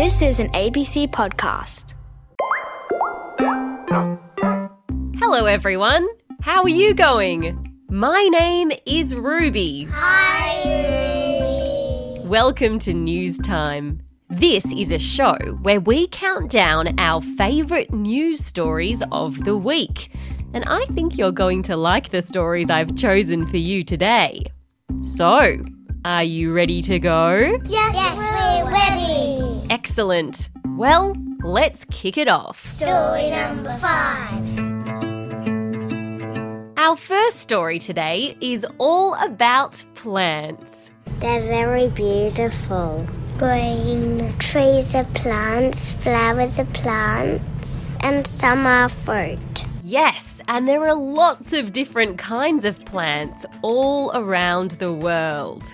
This is an ABC podcast. Hello, everyone. How are you going? My name is Ruby. Hi, Ruby. Welcome to News Time. This is a show where we count down our favourite news stories of the week. And I think you're going to like the stories I've chosen for you today. So, are you ready to go? Yes, yes we're ready. Excellent. Well, let's kick it off. Story number five. Our first story today is all about plants. They're very beautiful. Green trees are plants, flowers are plants, and some are fruit. Yes, and there are lots of different kinds of plants all around the world.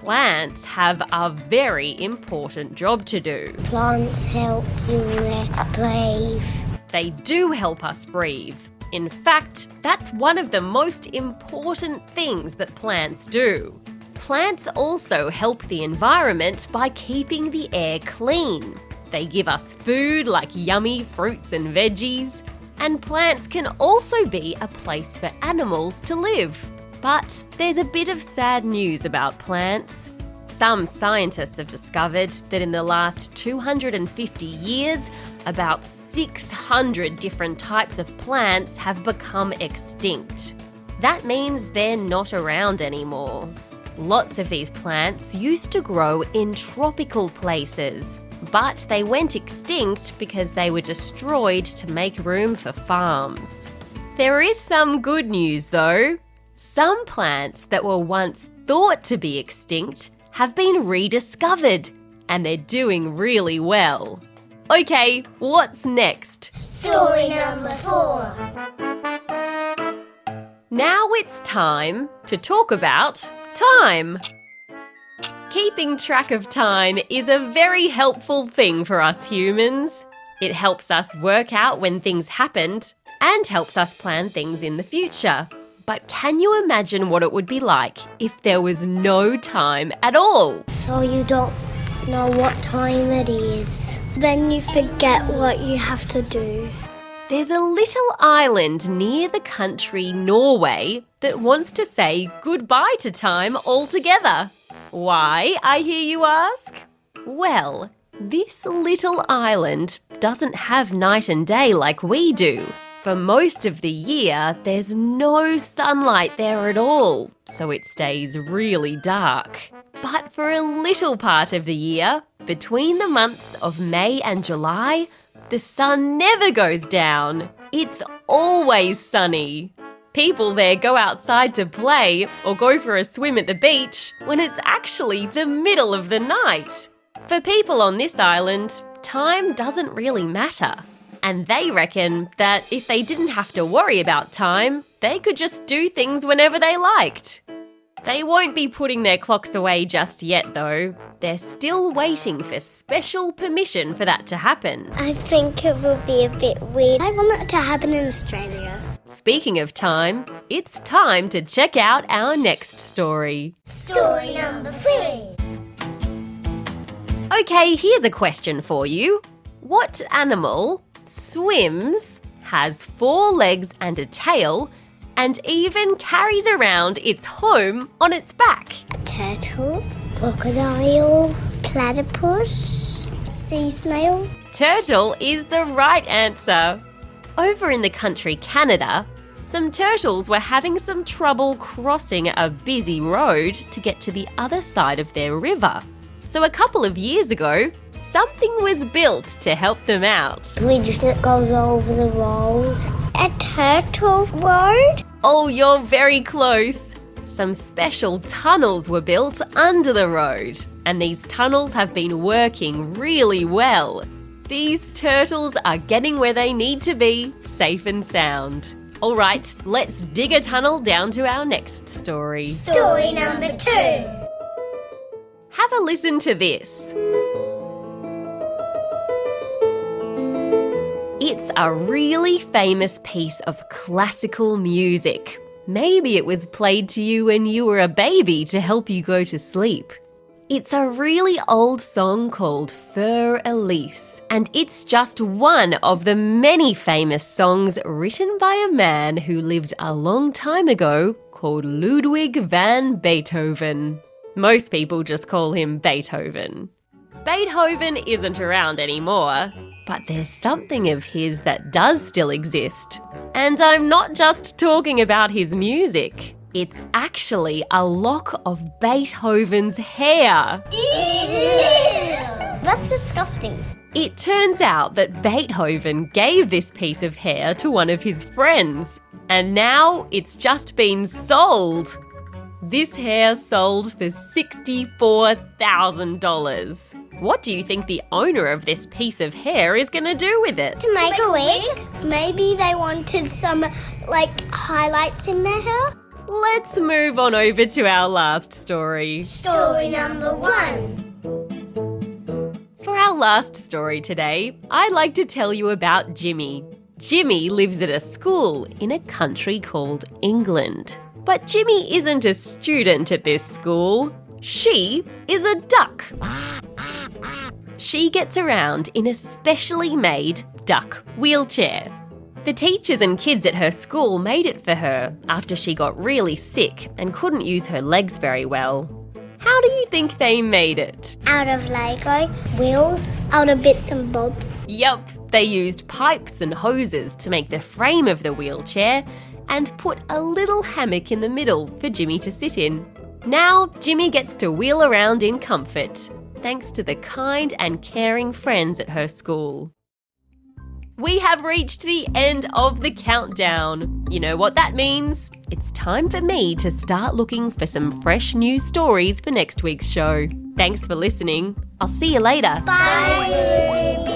Plants have a very important job to do. Plants help you breathe. They do help us breathe. In fact, that's one of the most important things that plants do. Plants also help the environment by keeping the air clean. They give us food like yummy fruits and veggies, and plants can also be a place for animals to live. But there's a bit of sad news about plants. Some scientists have discovered that in the last 250 years, about 600 different types of plants have become extinct. That means they're not around anymore. Lots of these plants used to grow in tropical places, but they went extinct because they were destroyed to make room for farms. There is some good news though. Some plants that were once thought to be extinct have been rediscovered and they're doing really well. Okay, what's next? Story number four. Now it's time to talk about time. Keeping track of time is a very helpful thing for us humans. It helps us work out when things happened and helps us plan things in the future. But can you imagine what it would be like if there was no time at all? So you don't know what time it is. Then you forget what you have to do. There's a little island near the country Norway that wants to say goodbye to time altogether. Why, I hear you ask? Well, this little island doesn't have night and day like we do. For most of the year, there's no sunlight there at all, so it stays really dark. But for a little part of the year, between the months of May and July, the sun never goes down. It's always sunny. People there go outside to play or go for a swim at the beach when it's actually the middle of the night. For people on this island, time doesn't really matter. And they reckon that if they didn't have to worry about time, they could just do things whenever they liked. They won't be putting their clocks away just yet, though. They're still waiting for special permission for that to happen. I think it will be a bit weird. I want it to happen in Australia. Speaking of time, it's time to check out our next story. Story number three. Okay, here's a question for you. What animal swims, has four legs and a tail, and even carries around its home on its back. Turtle, crocodile, platypus, sea snail. Turtle is the right answer. Over in the country Canada, some turtles were having some trouble crossing a busy road to get to the other side of their river. So a couple of years ago, something was built to help them out. Bridge that goes over the road. A turtle road? Oh, you're very close. Some special tunnels were built under the road, and these tunnels have been working really well. These turtles are getting where they need to be, safe and sound. All right, let's dig a tunnel down to our next story. Story number two. Have a listen to this. It's a really famous piece of classical music. Maybe it was played to you when you were a baby to help you go to sleep. It's a really old song called Fur Elise, and it's just one of the many famous songs written by a man who lived a long time ago called Ludwig van Beethoven. Most people just call him Beethoven. Beethoven isn't around anymore, but there's something of his that does still exist. And I'm not just talking about his music. It's actually a lock of Beethoven's hair. Ew. That's disgusting. It turns out that Beethoven gave this piece of hair to one of his friends, and now it's just been sold. This hair sold for $64,000. What do you think the owner of this piece of hair is going to do with it? To make a wig? Maybe they wanted some, like, highlights in their hair? Let's move on over to our last story. Story number one. For our last story today, I'd like to tell you about Jimmy. Jimmy lives at a school in a country called England. But Jimmy isn't a student at this school. She is a duck. She gets around in a specially made duck wheelchair. The teachers and kids at her school made it for her after she got really sick and couldn't use her legs very well. How do you think they made it? Out of Lego, wheels, out of bits and bobs. Yup, they used pipes and hoses to make the frame of the wheelchair and put a little hammock in the middle for Jimmy to sit in. Now, Jimmy gets to wheel around in comfort, thanks to the kind and caring friends at her school. We have reached the end of the countdown. You know what that means? It's time for me to start looking for some fresh new stories for next week's show. Thanks for listening. I'll see you later. Bye.